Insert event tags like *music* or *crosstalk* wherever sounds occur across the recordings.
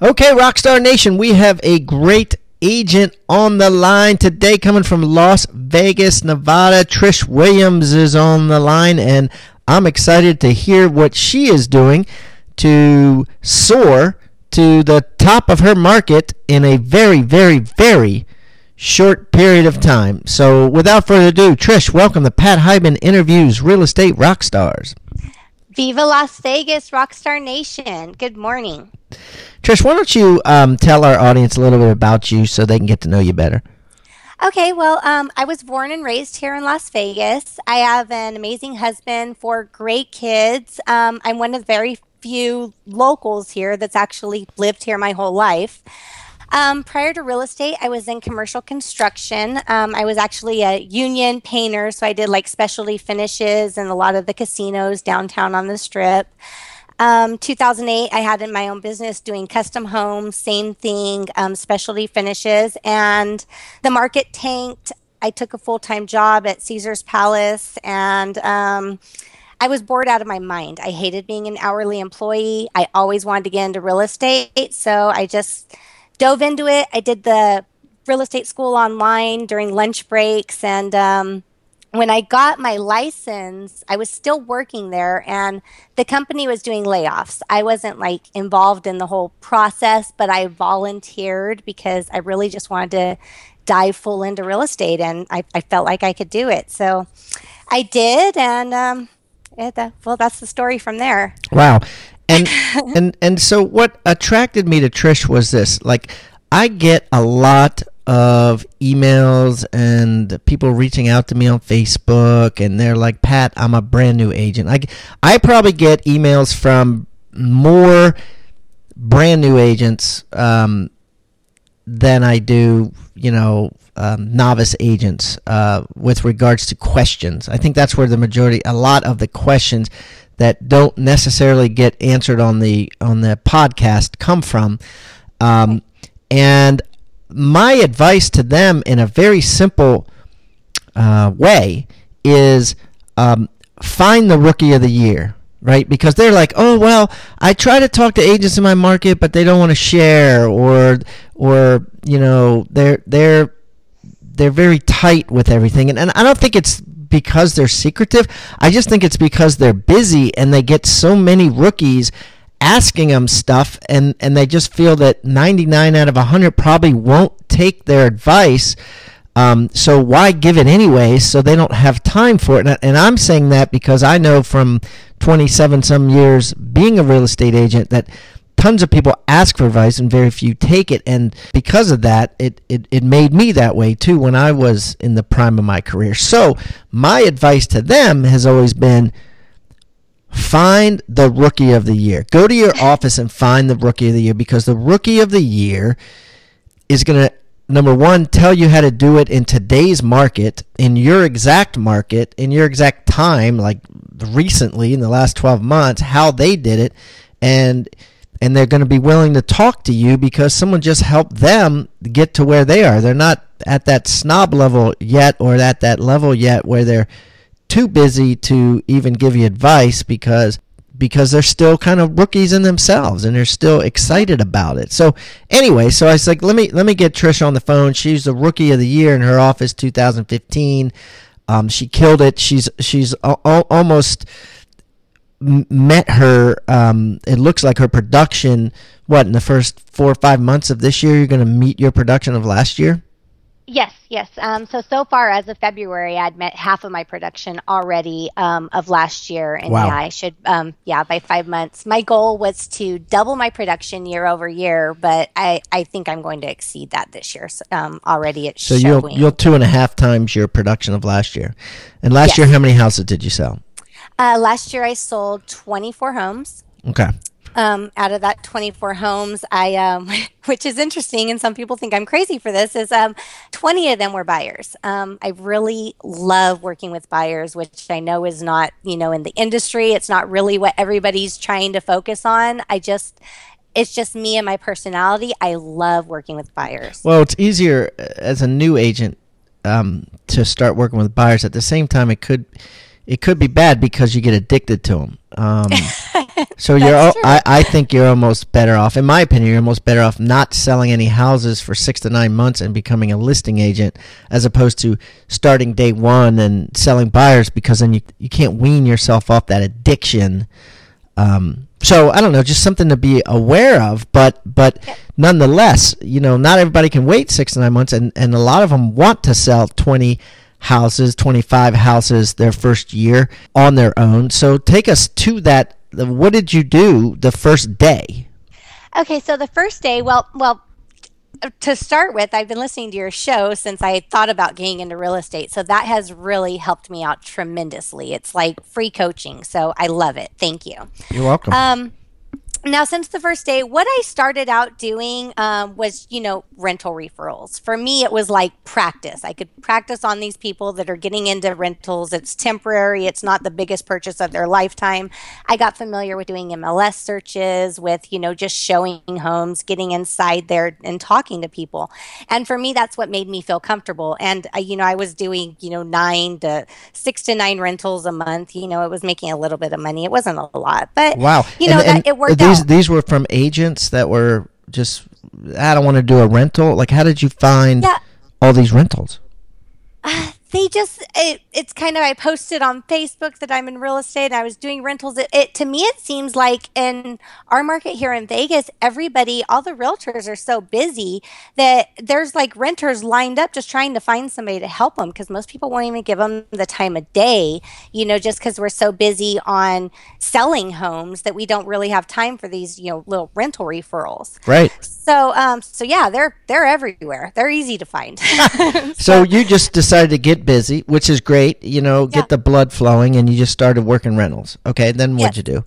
Okay, Rockstar Nation, we have a great agent on the line today coming from Las Vegas, Nevada. Trish Williams is on the line, and I'm excited to hear what she is doing to soar to the top of her market in a very, very, very short period of time. So, without further ado, Trish, welcome to Pat Hiban Interviews Real Estate Rockstars. Viva Las Vegas, Rockstar Nation. Good morning. Trish, why don't you um, tell our audience a little bit about you so they can get to know you better? Okay, well, um, I was born and raised here in Las Vegas. I have an amazing husband, four great kids. Um, I'm one of the very few locals here that's actually lived here my whole life. Um, prior to real estate, I was in commercial construction. Um, I was actually a union painter, so I did like specialty finishes and a lot of the casinos downtown on the strip. Um, 2008, I had in my own business doing custom homes, same thing, um, specialty finishes, and the market tanked. I took a full time job at Caesar's Palace, and um, I was bored out of my mind. I hated being an hourly employee. I always wanted to get into real estate, so I just dove into it. I did the real estate school online during lunch breaks, and um, when I got my license, I was still working there and the company was doing layoffs. I wasn't like involved in the whole process, but I volunteered because I really just wanted to dive full into real estate and I, I felt like I could do it. So I did. And, um, uh, well, that's the story from there. Wow. And, *laughs* and, and so what attracted me to Trish was this, like, I get a lot of emails and people reaching out to me on Facebook and they're like, "Pat, I'm a brand new agent." I I probably get emails from more brand new agents um, than I do, you know, um, novice agents uh, with regards to questions. I think that's where the majority, a lot of the questions that don't necessarily get answered on the on the podcast come from. Um, and my advice to them in a very simple uh, way is um, find the rookie of the year right because they're like oh well i try to talk to agents in my market but they don't want to share or or you know they're they're they're very tight with everything and, and i don't think it's because they're secretive? I just think it's because they're busy and they get so many rookies asking them stuff and and they just feel that 99 out of 100 probably won't take their advice. Um, so why give it anyway so they don't have time for it? And, and i'm saying that because i know from 27 some years being a real estate agent that tons of people ask for advice and very few take it. And because of that it, it, it made me that way too when i was in the prime of my career. So my advice to them has always been find the rookie of the year. Go to your office and find the rookie of the year because the rookie of the year is going to number 1 tell you how to do it in today's market, in your exact market, in your exact time like recently in the last 12 months how they did it. And and they're going to be willing to talk to you because someone just helped them get to where they are. They're not at that snob level yet or at that level yet where they're too busy to even give you advice because because they're still kind of rookies in themselves and they're still excited about it. So anyway, so I was like, let me let me get Trish on the phone. She's the rookie of the year in her office 2015. Um, she killed it. She's she's al- almost met her. Um, it looks like her production. What in the first four or five months of this year, you're going to meet your production of last year. Yes, yes. Um, so so far as of February, I'd met half of my production already um, of last year, and wow. yeah, I should um, yeah by five months. My goal was to double my production year over year, but I, I think I'm going to exceed that this year. So, um, already it's so showing. you'll you'll two and a half times your production of last year. And last yes. year, how many houses did you sell? Uh, last year, I sold 24 homes. Okay. um, out of that 24 homes, I, um, *laughs* which is interesting, and some people think I'm crazy for this, is um, 20 of them were buyers. Um, I really love working with buyers, which I know is not, you know, in the industry. It's not really what everybody's trying to focus on. I just, it's just me and my personality. I love working with buyers. Well, it's easier uh, as a new agent um, to start working with buyers. At the same time, it could it could be bad because you get addicted to them. Um, *laughs* so you're, I, I think you're almost better off, in my opinion, you're almost better off not selling any houses for six to nine months and becoming a listing agent, as opposed to starting day one and selling buyers because then you you can't wean yourself off that addiction. Um, so I don't know, just something to be aware of. But but nonetheless, you know, not everybody can wait six to nine months, and and a lot of them want to sell twenty houses, 25 houses their first year on their own. So take us to that. What did you do the first day? Okay, so the first day, well, well, to start with, I've been listening to your show since I thought about getting into real estate. So that has really helped me out tremendously. It's like free coaching. So I love it. Thank you. You're welcome. Um, now since the first day what i started out doing um, was you know rental referrals. For me it was like practice. I could practice on these people that are getting into rentals. It's temporary. It's not the biggest purchase of their lifetime. I got familiar with doing mls searches with you know just showing homes getting inside there and talking to people. And for me that's what made me feel comfortable. And uh, you know i was doing you know nine to six to nine rentals a month. You know it was making a little bit of money. It wasn't a lot but wow. you know and, that and it worked these these were from agents that were just I don't want to do a rental. Like, how did you find Yeah. all these rentals? Just it, it's kind of i posted on facebook that i'm in real estate and i was doing rentals. It, it to me it seems like in our market here in vegas everybody all the realtors are so busy that there's like renters lined up just trying to find somebody to help them because most people won't even give them the time of day you know just because we're so busy on selling homes that we don't really have time for these you know little rental referrals. Right. so um so yeah they're they're everywhere. They're easy to find. *laughs* So you just decided to get busy, which is great. You know, get Yeah. the blood flowing, and you just started working rentals. Okay, then what'd Yes. you do?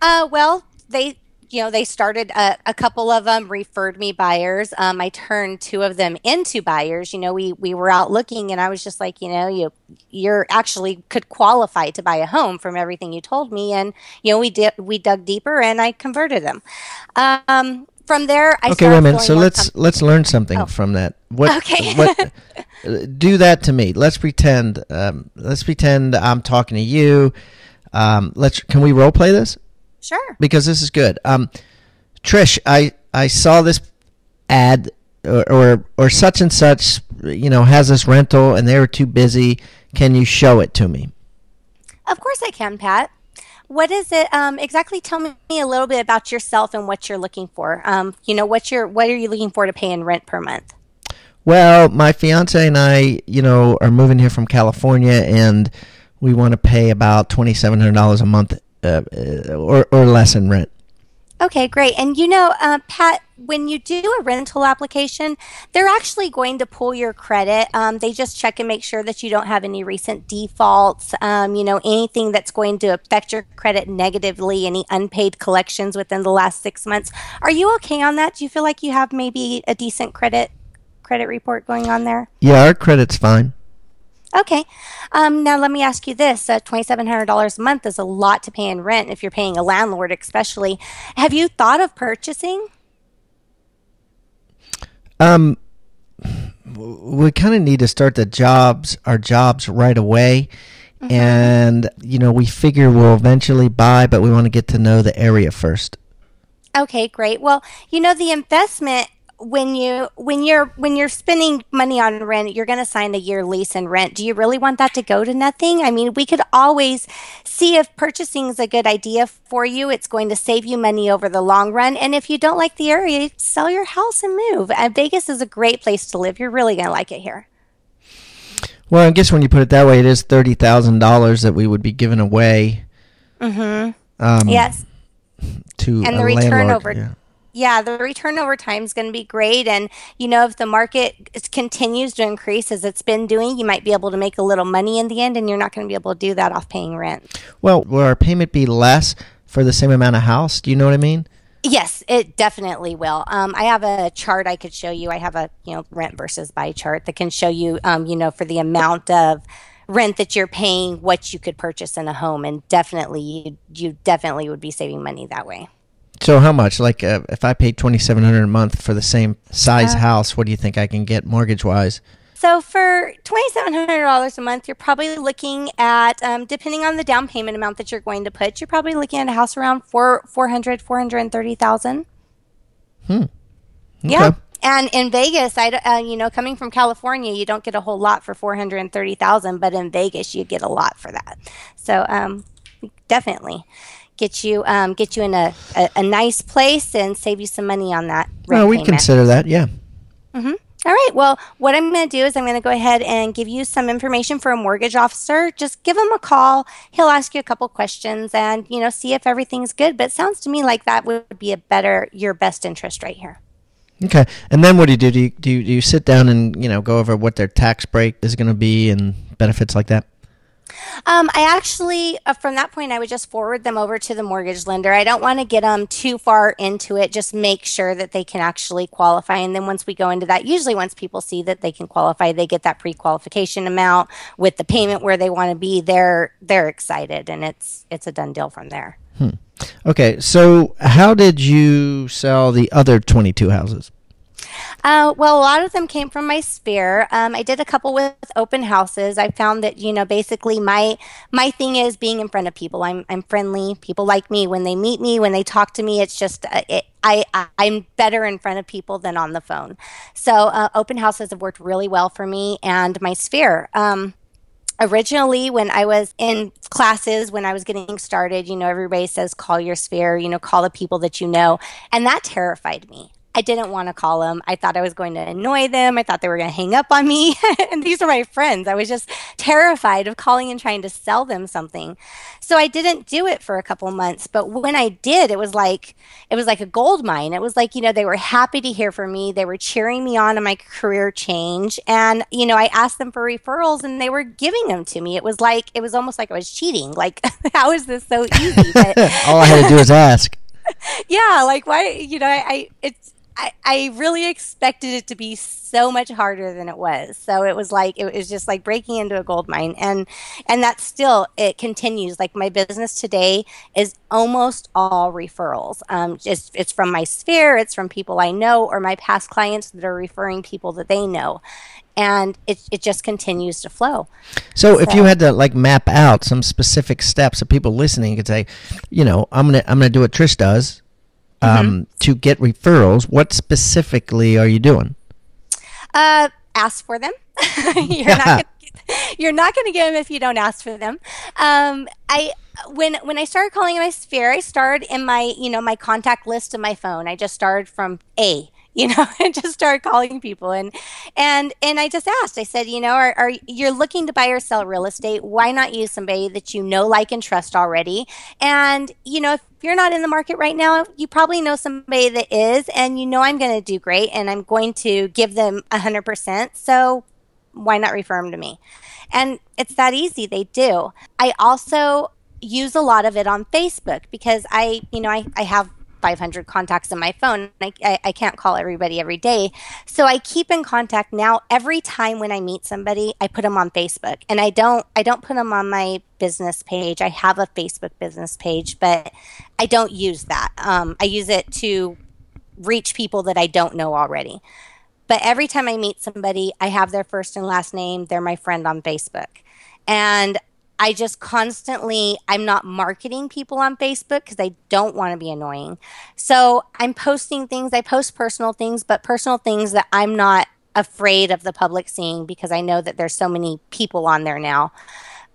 Uh, well, they, you know, they started a, a couple of them referred me buyers. Um, I turned two of them into buyers. You know, we we were out looking, and I was just like, you know, you you're actually could qualify to buy a home from everything you told me, and you know, we did we dug deeper, and I converted them. Um, from there, I Okay, started wait a minute. So let's let's learn something Oh. from that. What? Okay. what? *laughs* Do that to me. Let's pretend. Um, let's pretend I'm talking to you. Um, let's. Can we role play this? sure. because this is good. Um, Trish, I I saw this ad or, or or such and such, you know, has this rental and they were too busy. Can you show it to me? Of course I can, Pat. What is it um, exactly? Tell me a little bit about yourself and what you're looking for. Um, you know, what's your what are you looking for to pay in rent per month? Well, my fiance and I, you know, are moving here from California, and we want to pay about twenty seven hundred dollars a month, uh, uh, or or less in rent. Okay, great. And you know, uh, Pat, when you do a rental application, they're actually going to pull your credit. Um, they just check and make sure that you don't have any recent defaults, um, you know, anything that's going to affect your credit negatively, any unpaid collections within the last six months. Are you okay on that? Do you feel like you have maybe a decent credit credit report going on there? Yeah, our credit's fine. Okay. Um, now let me ask you this: uh, twenty-seven hundred dollars a month is a lot to pay in rent if you're paying a landlord, especially. Have you thought of purchasing? Um, we kind of need to start the jobs, our jobs right away. And, you know, we figure we'll eventually buy, but we want to get to know the area first. Okay, great. Well, you know the investment when you when you're when you're spending money on rent, you're going to sign a year lease and rent. Do you really want that to go to nothing? I mean, we could always see if purchasing is a good idea for you. It's going to save you money over the long run. And if you don't like the area, sell your house and move. And Vegas is a great place to live. You're really going to like it here. Well, I guess when you put it that way, it is $30,000 that we would be giving away um, Yes. to And the return landlord. over- Yeah. Yeah, the return over time is going to be great. And, you know, if the market is- continues to increase as it's been doing, you might be able to make a little money in the end, and you're not going to be able to do that off paying rent. Well, will our payment be less for the same amount of house? Do you know what I mean? Yes, it definitely will. Um, I have a chart I could show you. I have a you know rent versus buy chart that can show you um, you know for the amount of rent that you're paying, what you could purchase in a home, and definitely you you definitely would be saving money that way. So how much? Like uh, if I paid twenty seven hundred a month for the same size Uh, house, what do you think I can get mortgage wise? So for twenty seven hundred dollars a month, you're probably looking at, um, depending on the down payment amount that you're going to put, you're probably looking at a house around four four hundred four hundred and thirty thousand. Hmm. Yeah. And in Vegas, I, uh, you know, coming from California, you don't get a whole lot for four hundred and thirty thousand, but in Vegas, you get a lot for that. So, um, definitely get you um, get you in a, a, a nice place and save you some money on that. Well, we payment. consider that. Yeah. All right. Well, what I'm going to do is I'm going to go ahead and give you some information for a mortgage officer. Just give him a call. He'll ask you a couple questions and, you know, see if everything's good. But it sounds to me like that would be a better, your best interest right here. Okay. And then what do you do? Do you, do you, do you sit down and you know go over what their tax break is going to be and benefits like that? Um, I actually, uh, from that point, I would just forward them over to the mortgage lender. I don't want to get them too far into it. Just make sure that they can actually qualify. And then once we go into that, usually once people see that they can qualify, they get that pre-qualification amount with the payment where they want to be. They're they're excited, and it's it's a done deal from there. Okay. So how did you sell the other twenty two houses? Uh, well, a lot of them came from my sphere. Um, I did a couple with open houses. I found that you know basically my my thing is being in front of people. I'm I'm friendly. People like me when they meet me, when they talk to me. It's just uh, it, I, I I'm better in front of people than on the phone. So uh, open houses have worked really well for me and my sphere. Um, originally when i was in classes when i was getting started you know everybody says call your sphere you know call the people that you know and that terrified me i didn't want to call them. I thought i was going to annoy them. I thought they were going to hang up on me. *laughs* And these are my friends. I was just terrified of calling and trying to sell them something. So i didn't do it for a couple months but when i did it was like it was like a gold mine. It was like you know they were happy to hear from me. They were cheering me on in my career change. And you know i asked them for referrals and they were giving them to me. It was like it was almost like i was cheating. Like *laughs* how is this so easy? But *laughs* All I had to do was ask. yeah like why you know i, I it's I, I really expected it to be so much harder than it was. So it was like it was just like breaking into a gold mine and and that still it continues. Like my business today is almost all referrals. Um just it's from my sphere, it's from people I know or my past clients that are referring people that they know. And it it just continues to flow. So if you had to like map out some specific steps so people listening could say, you know, I'm gonna I'm gonna do what Trish does um, to get referrals. What specifically are you doing? Uh, ask for them. *laughs* you're not gonna you're not going to get them if you don't ask for them. Um, I when when I started calling my sphere, I started in my you know my contact list of my phone. I just started from A. You know, *laughs* and just started calling people, and and and I just asked. I said, you know, are, are you're looking to buy or sell real estate? Why not use somebody that you know, like, and trust already? And you know, if you're not in the market right now, you probably know somebody that is, and you know I'm going to do great, and I'm going to give them a 100%. So why not refer them to me? And it's that easy. They do. I also use a lot of it on Facebook because I, you know, I, I have 500 contacts in my phone. I, I, I can't call everybody every day. So I keep in contact now. Every time when I meet somebody, I put them on Facebook and I don't, I don't put them on my business page. I have a Facebook business page, but I don't use that. Um, I use it to reach people that I don't know already. But every time I meet somebody, I have their first and last name. They're my friend on Facebook. And I just constantly, I'm not marketing people on Facebook because I don't want to be annoying. So I'm posting things, I post personal things, but personal things that I'm not afraid of the public seeing because I know that there's so many people on there now.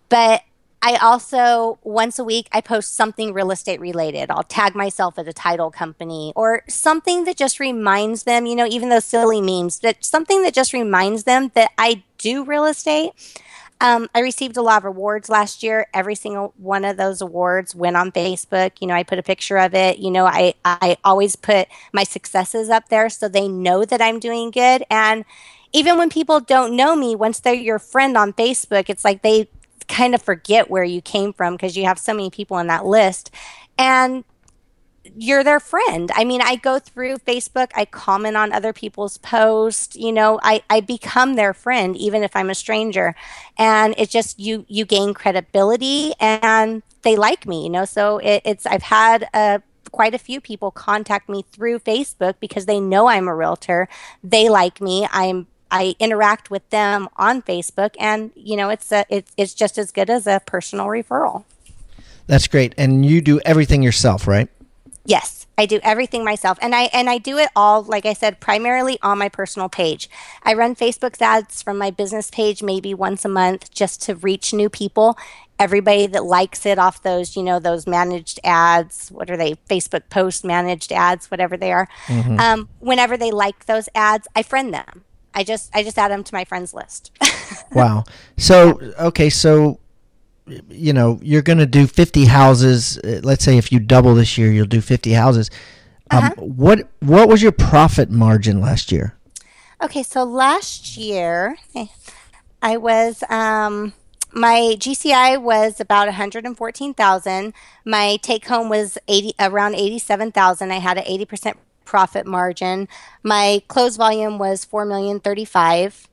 But I also once a week I post something real estate related. I'll tag myself at a title company or something that just reminds them, you know, even those silly memes, that something that just reminds them that I do real estate. Um, I received a lot of awards last year. Every single one of those awards went on Facebook. You know, I put a picture of it. You know, I, I always put my successes up there so they know that I'm doing good. And even when people don't know me, once they're your friend on Facebook, it's like they kind of forget where you came from because you have so many people on that list. and you're their friend. I mean, I go through Facebook, I comment on other people's posts, you know, I, I become their friend, even if I'm a stranger. And it's just you you gain credibility and they like me, you know. So it, it's I've had a quite a few people contact me through Facebook because they know I'm a realtor. They like me. I'm I interact with them on Facebook, and you know, it's a, it's it's just as good as a personal referral. That's great, and you do everything yourself, right? Yes, I do everything myself. And I and I do it all like I said primarily on my personal page. I run Facebook ads from my business page maybe once a month just to reach new people. Everybody that likes it off those, you know, those managed ads, what are they? Facebook post managed ads, whatever they are. Mm-hmm. Um, whenever they like those ads, I friend them. I just I just add them to my friends list. *laughs* wow. So okay, so you know you're going to do 50 houses uh, let's say if you double this year you'll do 50 houses. Um, uh-huh. what what was your profit margin last year? Okay so last year i was um, my gci was about 114000 my take home was 80 around 87000 i had an 80% profit margin. My close volume was 4 million 35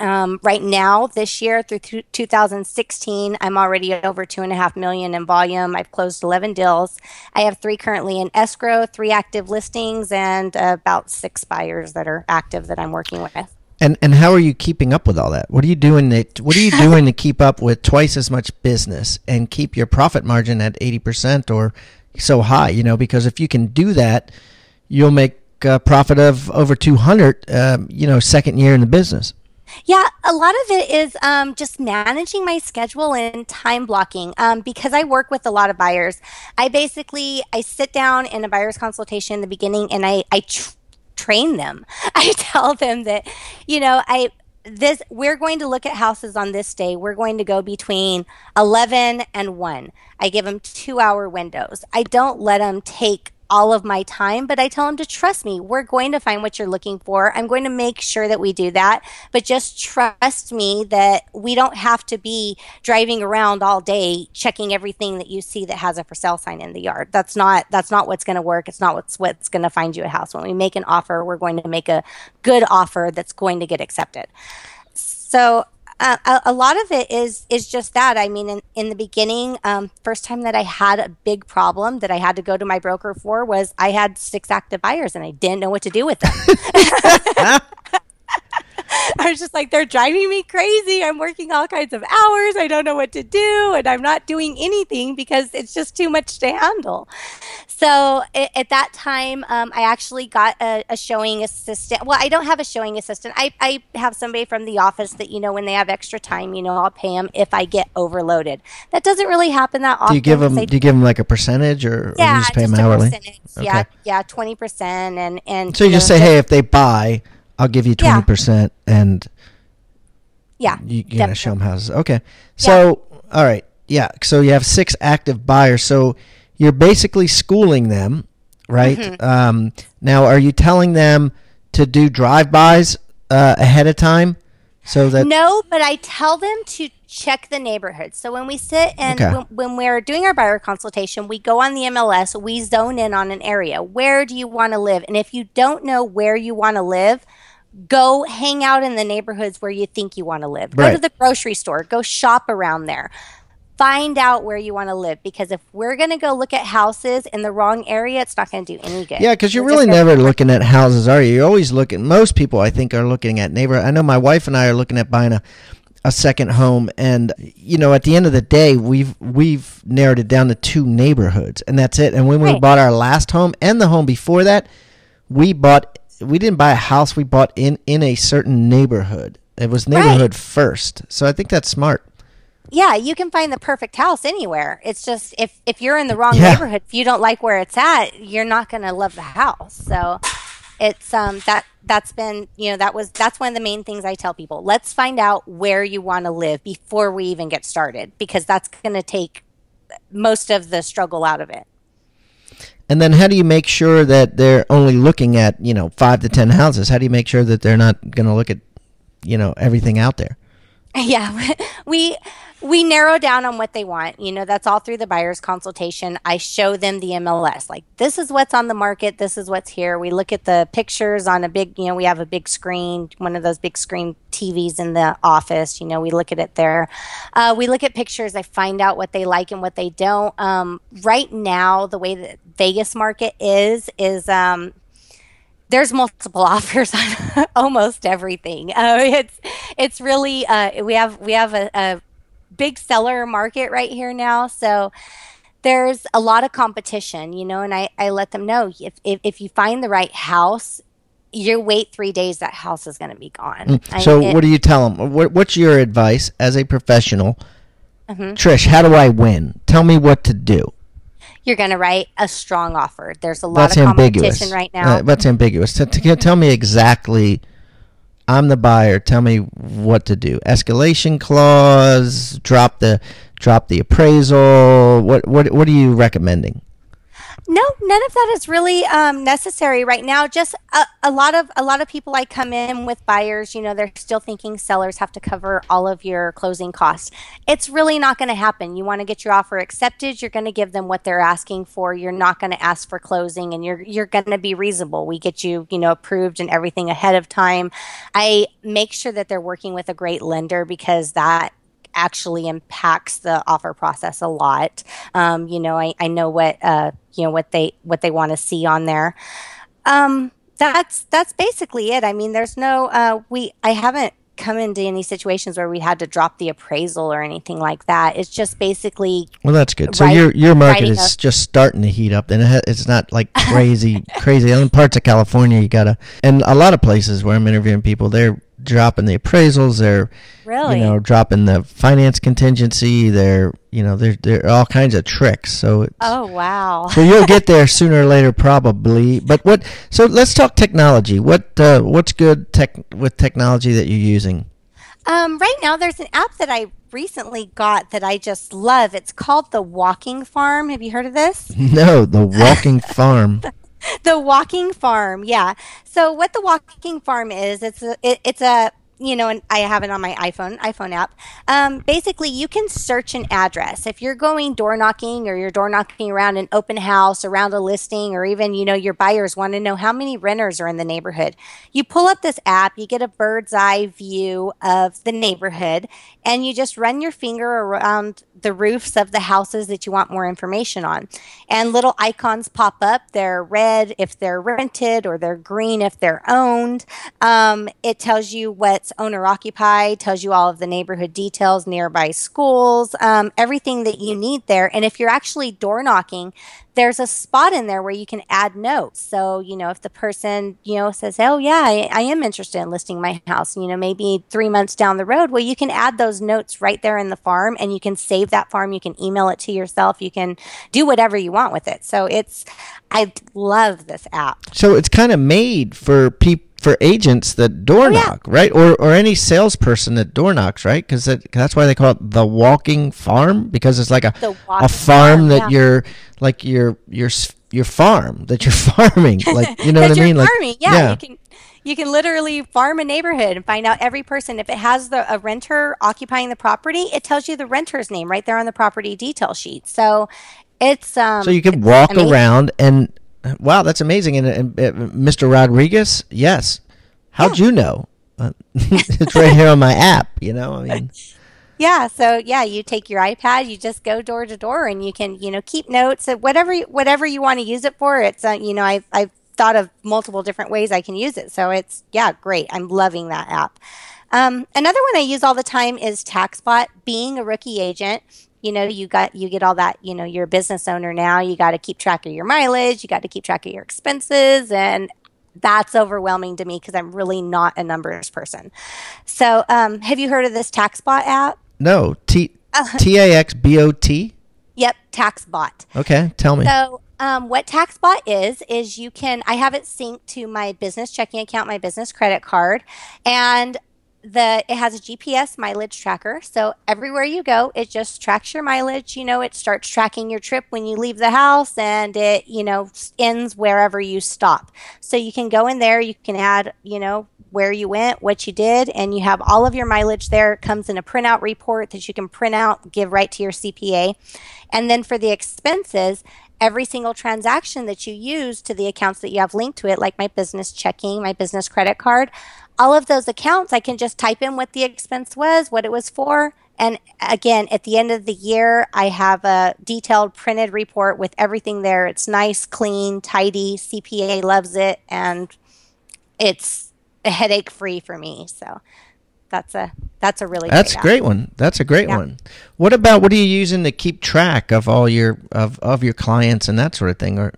um, right now, this year through 2016, I'm already over two and a half million in volume. I've closed 11 deals. I have three currently in escrow, three active listings, and uh, about six buyers that are active that I'm working with. And and how are you keeping up with all that? What are you doing? To, what are you *laughs* doing to keep up with twice as much business and keep your profit margin at 80 percent or so high? You know, because if you can do that, you'll make a profit of over 200. Um, you know, second year in the business. Yeah, a lot of it is um, just managing my schedule and time blocking. Um, because I work with a lot of buyers, I basically I sit down in a buyer's consultation in the beginning and I I tr- train them. *laughs* I tell them that you know I this we're going to look at houses on this day we're going to go between 11 and 1 i give them two hour windows i don't let them take all of my time, but I tell them to trust me. We're going to find what you're looking for. I'm going to make sure that we do that, but just trust me that we don't have to be driving around all day checking everything that you see that has a for sale sign in the yard. That's not that's not what's going to work. It's not what's what's going to find you a house. When we make an offer, we're going to make a good offer that's going to get accepted. So uh, a, a, lot of it is is just that. I mean, in, in the beginning, um, first time that I had a big problem that I had to go to my broker for was I had six active buyers and I didn't know what to do with them. *laughs* *laughs* *laughs* I was just like, they're driving me crazy. I'm working all kinds of hours. I don't know what to do. And I'm not doing anything because it's just too much to handle. So it, at that time, um, I actually got a, a, showing assistant. Well, I don't have a showing assistant. I, I have somebody from the office that, you know, when they have extra time, you know, I'll pay them if I get overloaded. That doesn't really happen that often. Do you give them, do you give them like a percentage or, yeah, or you just pay just them hourly? Okay. Yeah. Yeah. 20%. And, and, so you, you just know, say, hey, if they buy, I'll give you 20% yeah. and yeah, you, are going to show them houses. Okay. So, yeah. all right. Yeah. So you have six active buyers. So you're basically schooling them, right? Mm-hmm. Um, now, are you telling them to do drive-bys uh, ahead of time? So that no, but I tell them to check the neighborhood. So when we sit and okay. when, when, we're doing our buyer consultation, we go on the MLS, we zone in on an area. Where do you want to live? And if you don't know where you want to live, go hang out in the neighborhoods where you think you want to live. Right. Go to the grocery store, go shop around there. Find out where you want to live because if we're going to go look at houses in the wrong area, it's not going to do any good. Yeah, because you're we're really never looking at houses, are you? You're always looking. Most people, I think, are looking at neighborhood. I know my wife and I are looking at buying a a second home and you know at the end of the day we've we've narrowed it down to two neighborhoods and that's it and when right. we bought our last home and the home before that we bought we didn't buy a house. We bought in in a certain neighborhood. It was neighborhood right. first. So I think that's smart. Yeah, you can find the perfect house anywhere. It's just if if you're in the wrong yeah. neighborhood, if you don't like where it's at, you're not going to love the house. So it's um that that's been you know that was that's one of the main things I tell people. Let's find out where you want to live before we even get started because that's going to take most of the struggle out of it. And then how do you make sure that they're only looking at, you know, five to ten houses? How do you make sure that they're not going to look at, you know, everything out there? *laughs* Yeah, *laughs* we we narrow down on what they want. You know, that's all through the buyer's consultation. I show them the MLS. Like, this is what's on the market. This is what's here. We look at the pictures on a big, you know, we have a big screen, one of those big screen TVs in the office. You know, we look at it there. Uh, we look at pictures. I find out what they like and what they don't. Um, right now, the way that Vegas market is, is, um, there's multiple *laughs* offers on *laughs* almost everything. Uh, *laughs* it's it's really uh, we have we have a, a big seller market right here now, so there's a lot of competition, you know. And I I let them know if if, if you find the right house. You wait three days, that house is going to be gone. Mm. So, I, what do you tell them? What, what's your advice as a professional? Mm-hmm. Trish, how do I win? Tell me what to do you're going to write a strong offer. There's a lot that's of competition ambiguous. right now. Uh, that's ambiguous. T- t- tell me exactly. I'm the buyer. Tell me what to do. Escalation clause. Drop the drop the appraisal. What what what are you recommending? No, none of that is really um, necessary right now. Just a, a, lot of a lot of people I come in with buyers, you know, they're still thinking sellers have to cover all of your closing costs. It's really not going to happen. You want to get your offer accepted, you're going to give them what they're asking for. You're not going to ask for closing, and you're you're going to be reasonable. We get you, you know, approved and everything ahead of time. I make sure that they're working with a great lender because that actually impacts the offer process a lot. Um, you know, I, I know what uh, you know what they what they want to see on there. Um, that's that's basically it. I mean, there's no uh, we I haven't come into any situations where we had to drop the appraisal or anything like that. It's just basically well, that's good. So your your market is a, just starting to heat up, and it it's not like *laughs* crazy crazy. In parts of California, you gotta, and a lot of places where I'm interviewing people, they're dropping the appraisals. They're really, you know, dropping the finance contingency. They're, you know, they're they're all kinds of tricks. So oh wow. *laughs* so you'll get there sooner or later, probably. But what? So let's talk technology. What uh, what's good tech with technology that you're using? Um, right now, there's an app that I recently got that I just love. It's called the Walking Farm. Have you heard of this? No, the *laughs* Walking Farm. the walking farm yeah. So what the walking farm is it's a it, it's a you know, and I have it on my iPhone, iPhone app. Um, basically, you can search an address. If you're going door knocking or you're door knocking around an open house, around a listing, or even, you know, your buyers want to know how many renters are in the neighborhood. You pull up this app, you get a bird's eye view of the neighborhood, and you just run your finger around the roofs of the houses that you want more information on. And little icons pop up. They're red if they're rented, or they're green if they're owned. Um, it tells you what's owner occupied, tells you all of the neighborhood details, nearby schools, um, everything that you need there. And if you're actually door knocking, there's a spot in there where you can add notes. So, you know, if the person, you know, says, oh, yeah, I, I am interested in listing my house, you know, maybe three months down the road, well, you can add those notes right there in the farm and you can save that farm. You can email it to yourself. You can do whatever you want with it. So it's, I love this app. So it's kind of made for people for agents that door oh, knock, yeah. right? Or or any salesperson that door knocks, right? Because that, that's why they call it the walking farm because it's like a a farm, farm that yeah. you're like your your your farm that you're *laughs* farming, like you know what I mean? Like farming, yeah, yeah. You can you can literally farm a neighborhood and find out every person. If it has the a renter occupying the property, it tells you the renter's name right there on the property detail sheet. So it's um. So you can walk around and Wow, that's amazing. And, and, and Mr. Rodriguez, yes. How'd yeah. you know? Uh, *laughs* it's right here on my app. You know, I mean. *laughs* Yeah, so yeah, you take your iPad, you just go door to door, and you can you know keep notes of whatever whatever you want to use it for. It's uh, you know I've I've thought of multiple different ways I can use it, so it's yeah great. I'm loving that app. Um, another one I use all the time is TaxBot. Being a rookie agent, you know you got you get all that you know you're a business owner now you got to keep track of your mileage you got to keep track of your expenses and that's overwhelming to me because i'm really not a numbers person. So um, have you heard of this taxbot app? No t t-a-x-b-o-t yep taxbot. Okay tell me. So um, what taxbot is is you can i have it synced to my business checking account my business credit card and the it has a GPS mileage tracker. So everywhere you go, it just tracks your mileage. You know, it starts tracking your trip when you leave the house and it, you know, ends wherever you stop. So you can go in there, you can add, you know, where you went, what you did, and you have all of your mileage there. It comes in a printout report that you can print out, give right to your CPA. And then for the expenses, every single transaction that you use to the accounts that you have linked to it, like my business checking, my business credit card, all of those accounts, I can just type in what the expense was, what it was for. And again, at the end of the year, I have a detailed printed report with everything there. It's nice, clean, tidy. CPA loves it, and it's headache free for me. So that's a that's a really that's a great one. That's a great yeah. one. What about what are you using to keep track of all your of of your clients and that sort of thing? Or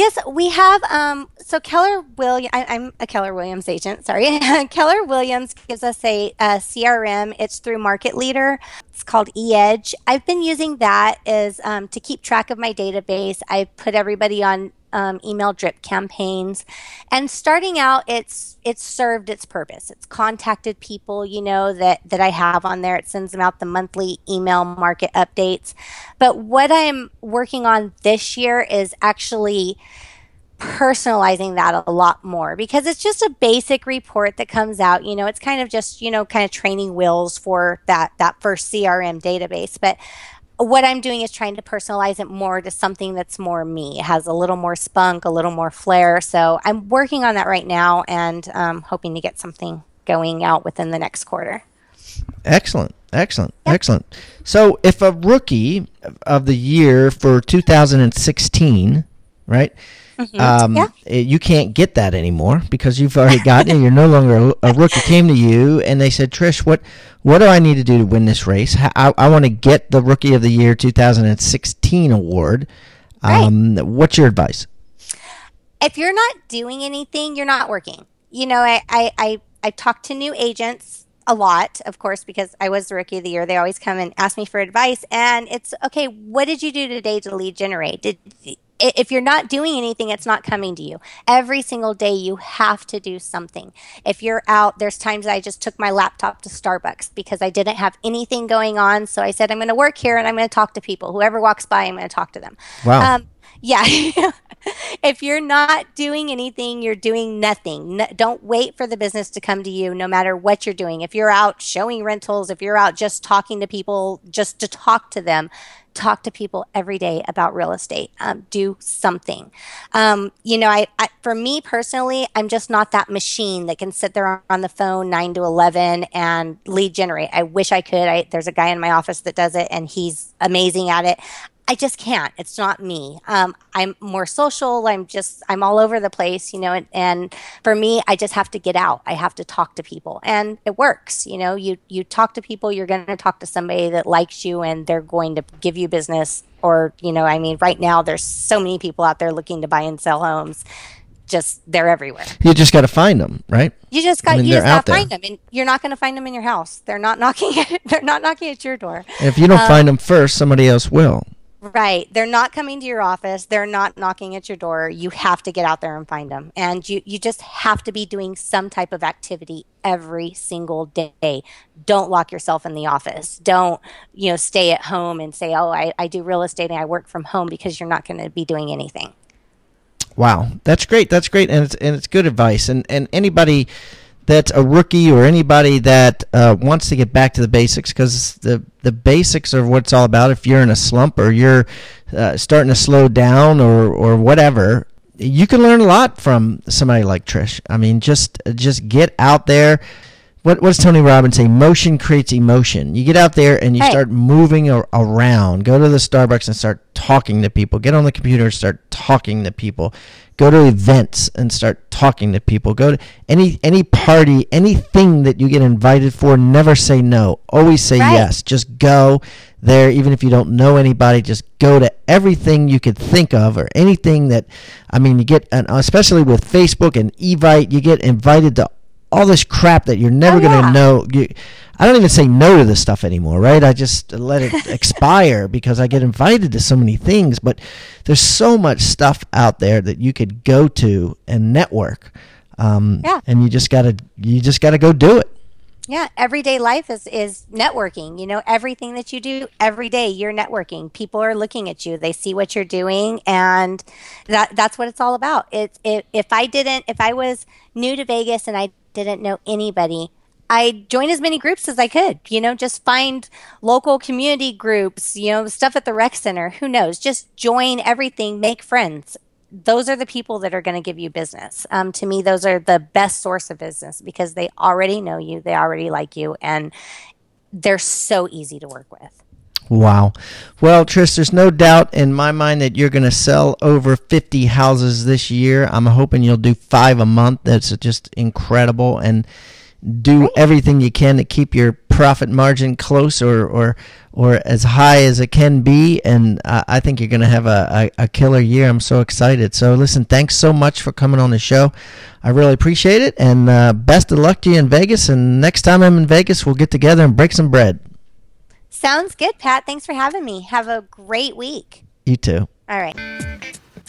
Yes, we have. Um, so Keller Williams, I, am a Keller Williams agent. Sorry, *laughs* Keller Williams gives us a, a, CRM. It's through Market Leader. It's called eEdge. I've been using that as um, to keep track of my database. I put everybody on um, email drip campaigns. And starting out, it's it's served its purpose. It's contacted people, you know, that that I have on there. It sends them out the monthly email market updates. But what I'm working on this year is actually personalizing that a lot more because it's just a basic report that comes out you know it's kind of just you know kind of training wheels for that that first crm database but what I'm doing is trying to personalize it more to something that's more me. It has a little more spunk, a little more flair. So I'm working on that right now and um, hoping to get something going out within the next quarter. Excellent. Excellent. Yep. Excellent. So if a rookie of the year for 2016, right? Mm-hmm. Um, yeah. Eh, you can't get that anymore because you've already gotten it. You're no longer a, a, rookie. Came to you and they said, Trish, what what do I need to do to win this race? I, I want to get the Rookie of the Year 2016 award. Um, right. What's your advice? If you're not doing anything, you're not working. You know, I I I, I talk to new agents a lot, of course, because I was the rookie of the year. They always come and ask me for advice, and it's okay. What did you do today to lead generate? Did if you're not doing anything, it's not coming to you. Every single day, you have to do something. If you're out, there's times I just took my laptop to Starbucks because I didn't have anything going on. So I said, I'm going to work here and I'm going to talk to people. Whoever walks by, I'm going to talk to them. Wow. Um, yeah. *laughs* *laughs* if you're not doing anything, you're doing nothing. No, don't wait for the business to come to you, no matter what you're doing. If you're out showing rentals, if you're out just talking to people, just to talk to them, talk to people every day about real estate. Um, do something. Um, you know, I, I, for me personally, I'm just not that machine that can sit there on the phone nine to eleven and lead generate. I wish I could. I, there's a guy in my office that does it, and he's amazing at it. I just can't. It's not me. Um, I'm more social. I'm just, I'm all over the place, you know, and, and, for me, I just have to get out. I have to talk to people and it works. You know, you, you talk to people, you're going to talk to somebody that likes you and they're going to give you business or, you know, I mean, right now there's so many people out there looking to buy and sell homes. Just they're everywhere. You just got to find them, right? You just got I mean, you just got to find them, and you're not going to find them in your house. They're not knocking. At, *laughs* they're not knocking at your door. If you don't um, find them first, somebody else will. Right. They're not coming to your office. They're not knocking at your door. You have to get out there and find them. And you, you just have to be doing some type of activity every single day. Don't lock yourself in the office. Don't, you know, stay at home and say, oh, I, I do real estate and I work from home because you're not going to be doing anything. Wow. That's great. That's great. And it's, and it's good advice. And, and anybody that's a rookie or anybody that uh, wants to get back to the basics because the the basics are what it's all about. If you're in a slump or you're uh, starting to slow down or or whatever, you can learn a lot from somebody like Trish. I mean, just just get out there. What, what does Tony Robbins say? Motion creates emotion. You get out there and you hey. start moving around. Go to the Starbucks and start talking to people. Get on the computer and start talking to people. Go to events and start talking to people. Go to any any party, anything that you get invited for. Never say no. Always say right. yes. Just go there, even if you don't know anybody. Just go to everything you could think of, or anything that. I mean, you get, especially with Facebook and Evite, you get invited to all this crap that you're never oh, going to yeah. know. You, I don't even say no to this stuff anymore, right? I just let it *laughs* expire because I get invited to so many things. But there's so much stuff out there that you could go to and network. Um, yeah. And you just gotta you just gotta go do it. Yeah, everyday life is is networking. You know, everything that you do every day, you're networking. People are looking at you. They see what you're doing, and that that's what it's all about. It's it, if I didn't, if I was new to Vegas and I didn't know anybody, I joined as many groups as I could. You know, just find local community groups. You know, stuff at the rec center. Who knows? Just join everything. Make friends those are the people that are going to give you business. Um, to me, those are the best source of business because they already know you, they already like you, and they're so easy to work with. Wow. Well, Trish, there's no doubt in my mind that you're going to sell over 50 houses this year. I'm hoping you'll do five a month. That's just incredible. And do everything you can to keep your profit margin close or, or or as high as it can be. And uh, I think you're going to have a, a, a, killer year. I'm so excited. So, listen, thanks so much for coming on the show. I really appreciate it. And uh, best of luck to you in Vegas. And next time I'm in Vegas, we'll get together and break some bread. Sounds good, Pat. Thanks for having me. Have a great week. You too. All right.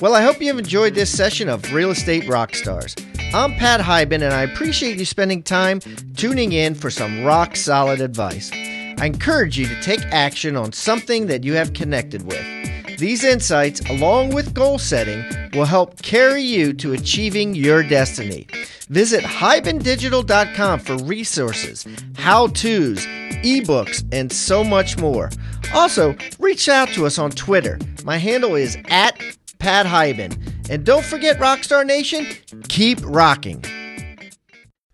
Well, I hope you've enjoyed this session of Real Estate Rockstars. I'm Pat Hiban, and I appreciate you spending time tuning in for some rock solid advice. I encourage you to take action on something that you have connected with. These insights, along with goal setting, will help carry you to achieving your destiny. Visit hibandigital.com for resources, how to's, ebooks, and so much more. Also, reach out to us on Twitter. My handle is at Pat Hiban. And don't forget, Rockstar Nation, keep rocking.